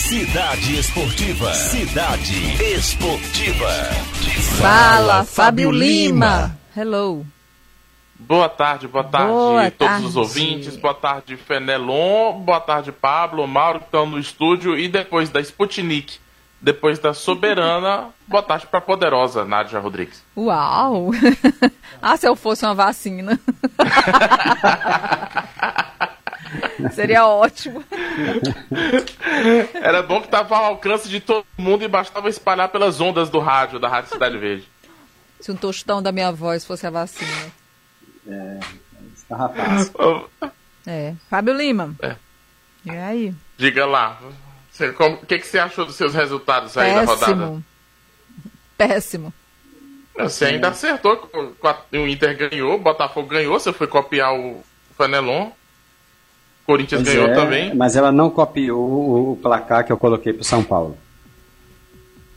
Cidade Esportiva. Cidade Esportiva. Fala, Fábio Lima. Hello. Boa tarde, boa tarde Boa a todos tarde. os ouvintes, boa tarde Fenelon, boa tarde Pablo, Mauro que estão no estúdio e depois da Sputnik, depois da Soberana, boa tarde para a poderosa Nádia Rodrigues. Uau! ah, se eu fosse uma vacina. Seria ótimo. Era bom que tava ao alcance de todo mundo e bastava espalhar pelas ondas do rádio, da Rádio Cidade Verde. Se um tostão da minha voz fosse a vacina. Estava fácil. Ô, É. Fábio Lima. É. E aí? Diga lá, o que, que você achou dos seus resultados aí da rodada? Péssimo. Péssimo. Você ainda acertou, o Inter ganhou, o Botafogo ganhou, você foi copiar o Fenelon, Corinthians Pois ganhou é, também. Mas ela não copiou o, o placar que eu coloquei pro São Paulo.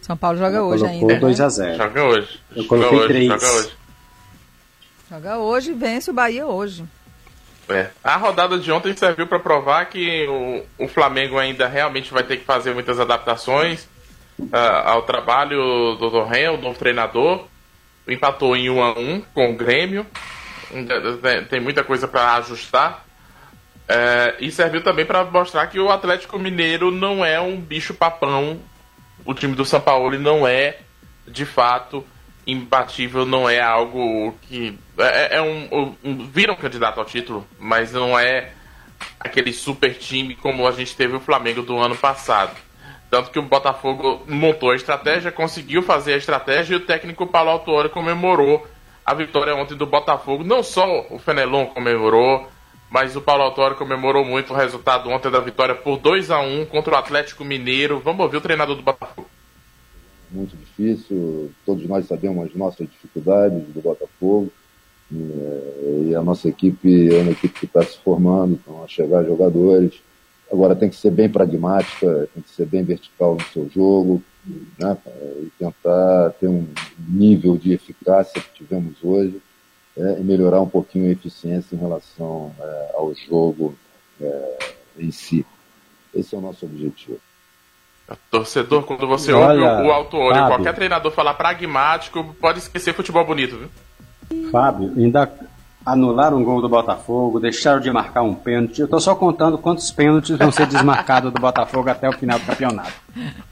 São Paulo joga Ela hoje ainda. 2 né? a 0 Joga hoje. Eu Joga coloquei hoje, três. Joga hoje. Joga hoje e vence o Bahia hoje. É. A rodada de ontem serviu para provar que o, o Flamengo ainda realmente vai ter que fazer muitas adaptações ah, ao trabalho do Torren, o novo treinador. Empatou em 1 a 1 com o Grêmio. Tem- Tem muita coisa para ajustar. É, e serviu também para mostrar que o Atlético Mineiro não é um bicho papão. O time do São Paulo não é, de fato, imbatível, não é algo que. É, é um, um- Vira um candidato ao título, mas não é aquele super time como a gente teve o Flamengo do ano passado. Tanto que o Botafogo montou a estratégia, conseguiu fazer a estratégia e o técnico Paulo Autuori comemorou a vitória ontem do Botafogo. Não só o Fenelon comemorou, mas o Paulo Autuori comemorou muito o resultado ontem da vitória por 2 a 1 contra o Atlético Mineiro. Vamos ouvir o treinador do Botafogo. muito difícil. Todos nós sabemos as nossas dificuldades do Botafogo. eh, E a nossa equipe é uma equipe que está se formando, então a chegar jogadores. Agora tem que ser bem pragmática, tem que ser bem vertical no seu jogo, né? E tentar ter um nível de eficácia que tivemos hoje eh, e melhorar um pouquinho a eficiência em relação eh, ao jogo eh, em si. Esse é o nosso objetivo. Torcedor, quando você Olha, ouve o Autuori, Fábio. qualquer treinador falar pragmático, pode esquecer futebol bonito, viu? Fábio, ainda anularam um gol do Botafogo, deixaram de marcar um pênalti. Eu tô só contando quantos pênaltis vão ser desmarcados do Botafogo até o final do campeonato.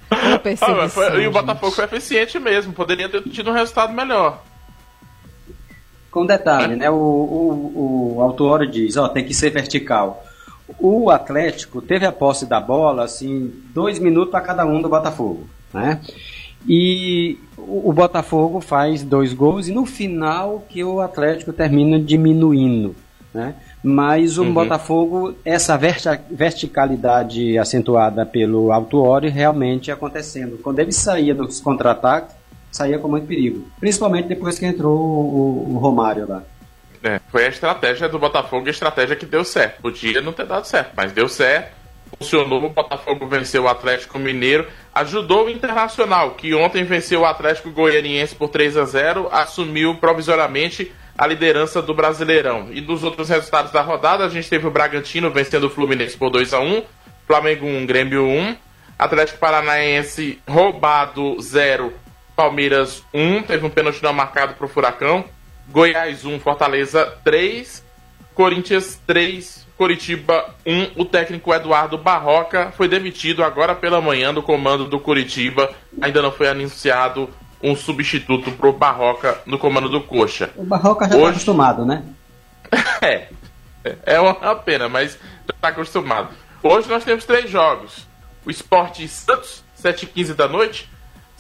Ah, foi- e o. Botafogo foi eficiente mesmo, poderia ter tido um resultado melhor. Com detalhe, né? O, o, o Autuori diz, ó, tem que ser vertical. O Atlético teve a posse da bola, assim, dois minutos para cada um do Botafogo, né? E o, Botafogo faz dois gols e no final que o Atlético termina diminuindo, né? Mas o Botafogo, essa verti- verticalidade acentuada pelo Autuori realmente acontecendo. Quando ele saía dos contra-ataques, saía com muito perigo. Principalmente depois que entrou o, o- Romário lá. É, foi a estratégia do Botafogo, a estratégia que deu certo. Podia não ter dado certo, mas deu certo. Funcionou, o Botafogo venceu o Atlético Mineiro, ajudou o Internacional, que ontem venceu o Atlético Goianiense por 3 a 0 assumiu provisoriamente a liderança do Brasileirão. E dos outros resultados da rodada, a gente teve o Bragantino vencendo o Fluminense por 2 a 1 Flamengo 1, Grêmio 1, Atlético Paranaense roubado 0, Palmeiras 1, teve um pênalti não marcado pro Furacão, Goiás 1, Fortaleza 3, Corinthians 3, Coritiba 1. O técnico Eduardo Barroca foi demitido agora pela manhã do comando do Coritiba. Ainda não foi anunciado um substituto pro Barroca no comando do Coxa. O Barroca já Hoje- está acostumado, né? É, é uma pena, mas já tá acostumado. Hoje nós temos três jogos: o Esporte Santos, 7h15 da noite,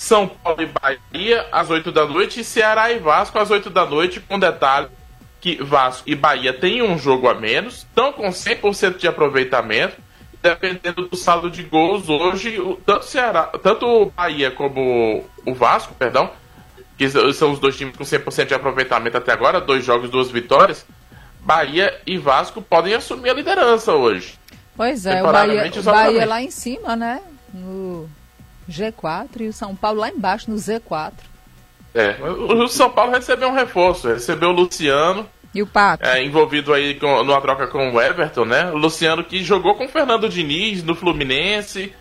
São Paulo e Bahia, às 8 da noite, e Ceará e Vasco, às 8 da noite, com detalhe que Vasco e Bahia têm um jogo a menos, estão com 100% de aproveitamento, dependendo do saldo de gols hoje, tanto, Ceará, tanto o Bahia como o Vasco, perdão, que são os dois times com 100% de aproveitamento até agora, dois jogos, duas vitórias, Bahia e Vasco podem assumir a liderança hoje. Pois é, o Bahia, o Bahia lá em cima, né? No G4 e o São Paulo lá embaixo no Z4. É, o São Paulo recebeu um reforço, recebeu o Luciano, E o Pato? é, envolvido aí com, numa troca com o Everton, né? O Luciano que jogou com o Fernando Diniz no Fluminense,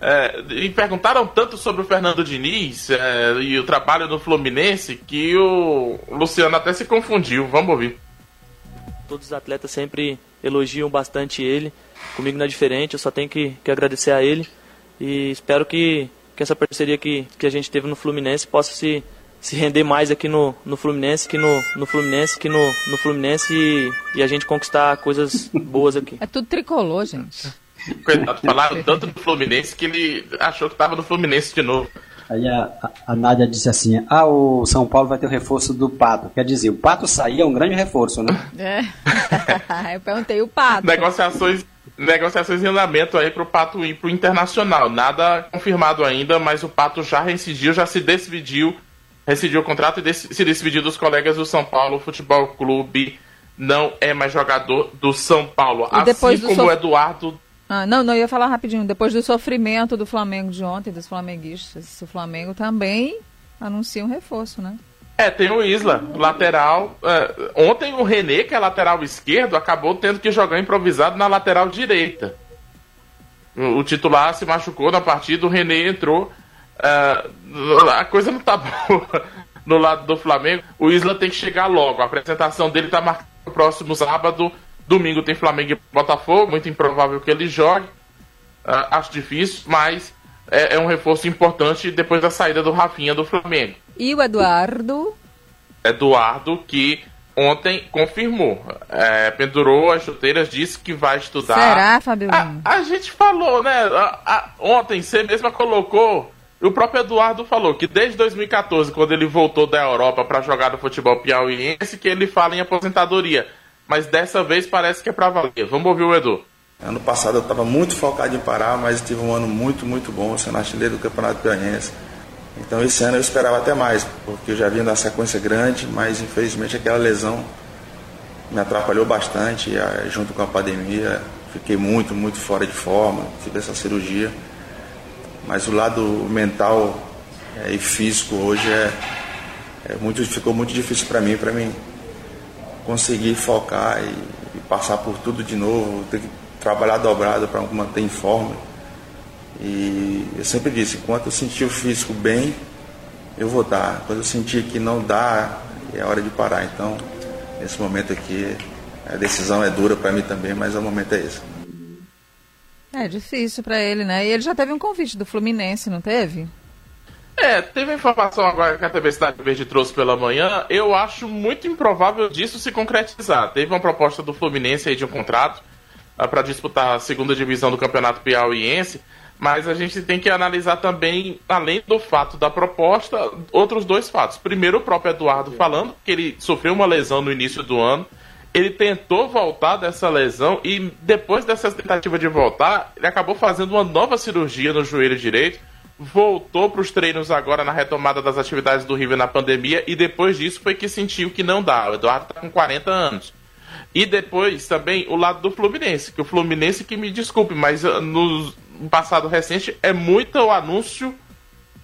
É, e perguntaram tanto sobre o Fernando Diniz é, e o trabalho do Fluminense que o Luciano até se confundiu. Vamos ouvir. Todos os atletas sempre elogiam bastante ele. Comigo não é diferente, eu só tenho que, que agradecer a ele. E espero que, que essa parceria que, que a gente teve no Fluminense possa se, se render mais aqui no, no Fluminense, que no, no Fluminense, que no, no Fluminense e, e a gente conquistar coisas boas aqui. É tudo tricolor, gente. Coitado, falaram tanto do Fluminense que ele achou que estava no Fluminense de novo. Aí a, a Nádia disse assim: Ah, o São Paulo vai ter o reforço do Pato. Quer dizer, o Pato sair é um grande reforço, né? É. Eu perguntei o Pato. Negociações, negociações em andamento aí pro Pato ir pro Internacional. Nada confirmado ainda, mas o Pato já rescindiu, já se despediu, rescindiu o contrato e se despediu dos colegas do São Paulo Futebol Clube. Não é mais jogador do São Paulo. E depois assim como o sof- Eduardo Ah, não, não, eu ia falar rapidinho. Depois do sofrimento do Flamengo de ontem, dos flamenguistas, o Flamengo também anuncia um reforço, né? É, tem o Isla, lateral. é, ontem o René, que é lateral esquerdo, acabou tendo que jogar improvisado na lateral direita. O, o titular se machucou na partida, o René entrou. é, a coisa não tá boa no lado do Flamengo. O Isla tem que chegar logo. A apresentação dele tá marcada pro próximo sábado. Domingo tem Flamengo e Botafogo. Muito improvável que ele jogue. Ah, acho difícil, mas é, é um reforço importante depois da saída do Rafinha do Flamengo. E o Eduardo. Eduardo, que ontem confirmou. É, pendurou as chuteiras, disse que vai estudar. Será, Fabio A, a gente falou, né? a- a- ontem você mesma colocou. O próprio Eduardo falou que desde 2014, quando ele voltou da Europa para jogar no futebol piauiense, que ele fala em aposentadoria. Mas dessa vez parece que é pra valer. Vamos ouvir o Edu. Ano passado eu estava muito focado em parar, mas tive um ano muito, muito bom, sendo artilheiro do Campeonato Piauiense. Então esse ano eu esperava até mais, porque eu já vinha da sequência grande, mas infelizmente aquela lesão me atrapalhou bastante, e, ah, junto com a pandemia, fiquei muito, muito fora de forma, tive essa cirurgia. Mas o lado mental eh, e físico hoje é, é muito, ficou muito difícil para mim, para mim conseguir focar e, e passar por tudo de novo, ter que trabalhar dobrado para manter em forma. E eu sempre disse, enquanto eu sentir o físico bem, eu vou dar. Quando eu sentir que não dá, é hora de parar. Então, nesse momento aqui, a decisão é dura para mim também, mas o momento é esse. É difícil pra ele, né? E ele já teve um convite do Fluminense, não teve? É, teve a informação agora que a TV Cidade Verde trouxe pela manhã. Eu acho muito improvável disso se concretizar. Teve uma proposta do Fluminense aí de um contrato para disputar a segunda divisão do Campeonato Piauiense, mas a gente tem que analisar também, além do fato da proposta, outros dois fatos. Primeiro, o próprio Eduardo falando que ele sofreu uma lesão no início do ano. Ele tentou voltar dessa lesão e depois dessa tentativa de voltar, ele acabou fazendo uma nova cirurgia no joelho direito voltou para os treinos agora na retomada das atividades do River na pandemia e depois disso foi que sentiu que não dá. O Eduardo está com 40 anos. E depois também o lado do Fluminense, que o Fluminense que me desculpe, mas ah, passado recente é muito o anúncio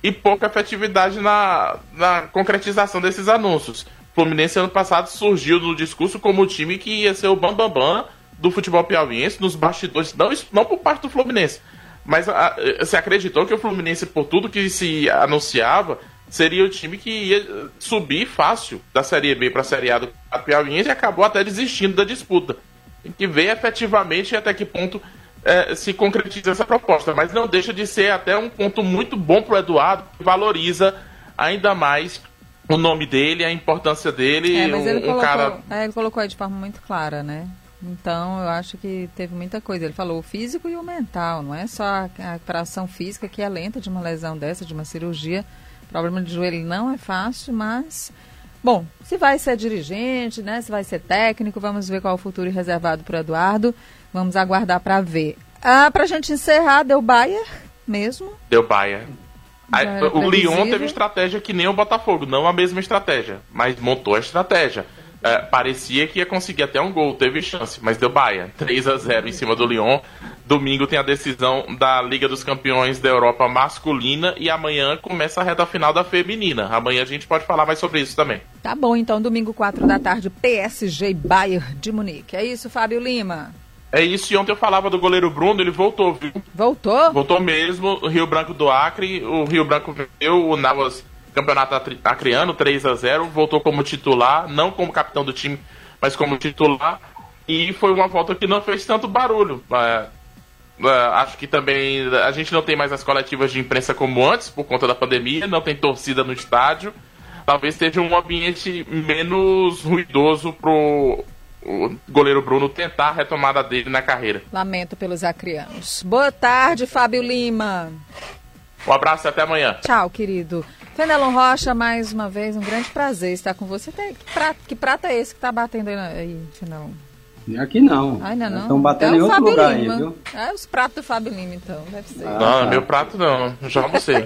e pouca efetividade na, na concretização desses anúncios. Fluminense ano passado surgiu no discurso como o time que ia ser o bambambam bam, bam do futebol piauiense nos bastidores, não, não por parte do Fluminense, mas a, se acreditou que o Fluminense, por tudo que se anunciava, seria o time que ia subir fácil da Série B para a Série A do Piauiense e acabou até desistindo da disputa. Tem que ver efetivamente até que ponto eh, se concretiza essa proposta, mas não deixa de ser até um ponto muito bom para o Eduardo, que valoriza ainda mais o nome dele, a importância dele, É, mas um, ele um colocou, cara é, ele colocou aí de forma muito clara, né? Então, eu acho que teve muita coisa. Ele falou o físico e o mental, não é só a, a recuperação física que é lenta de uma lesão dessa, de uma cirurgia. O problema de joelho não é fácil, mas. Bom, se vai ser dirigente, né? Se vai ser técnico, vamos ver qual é o futuro reservado para o Eduardo. Vamos aguardar para ver. Ah, para a gente encerrar, deu Bayer mesmo. deu. Aí, Já era o Lyon teve estratégia que nem o Botafogo, não a mesma estratégia, mas montou a estratégia. É, parecia que ia conseguir até um gol, teve chance, mas deu baia. 3 a 0 em cima do Lyon. Domingo tem a decisão da Liga dos Campeões da Europa masculina e amanhã começa a reta final da feminina. Amanhã a gente pode falar mais sobre isso também. Tá bom, então, domingo, 4 da tarde, PSG e Bayern de Munique. É isso, Fábio Lima. É isso, e ontem eu falava do goleiro Bruno, ele voltou, viu? Voltou? Voltou mesmo, o Rio Branco do Acre, o Rio Branco venceu o Navas Campeonato Acreano 3 a 0 voltou como titular, não como capitão do time, mas como titular, e foi uma volta que não fez tanto barulho. É, é, acho que também a gente não tem mais as coletivas de imprensa como antes, por conta da pandemia, não tem torcida no estádio. Talvez seja um ambiente menos ruidoso pro o goleiro Bruno tentar a retomada dele na carreira. Lamento pelos acrianos. Boa tarde, Fábio Lima. Um abraço e até amanhã. Tchau, querido. Fenelon Rocha, mais uma vez, um grande prazer estar com você. Que prato, que prato é esse que está batendo aí, Fenelon? Aqui não. Ainda não. Estão batendo é em outro Fábio lugar Lima. aí, viu? É os pratos do Fábio Lima, então, deve ser. Ah, não, tá. meu prato não, já almocei.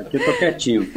Aqui eu tô quietinho.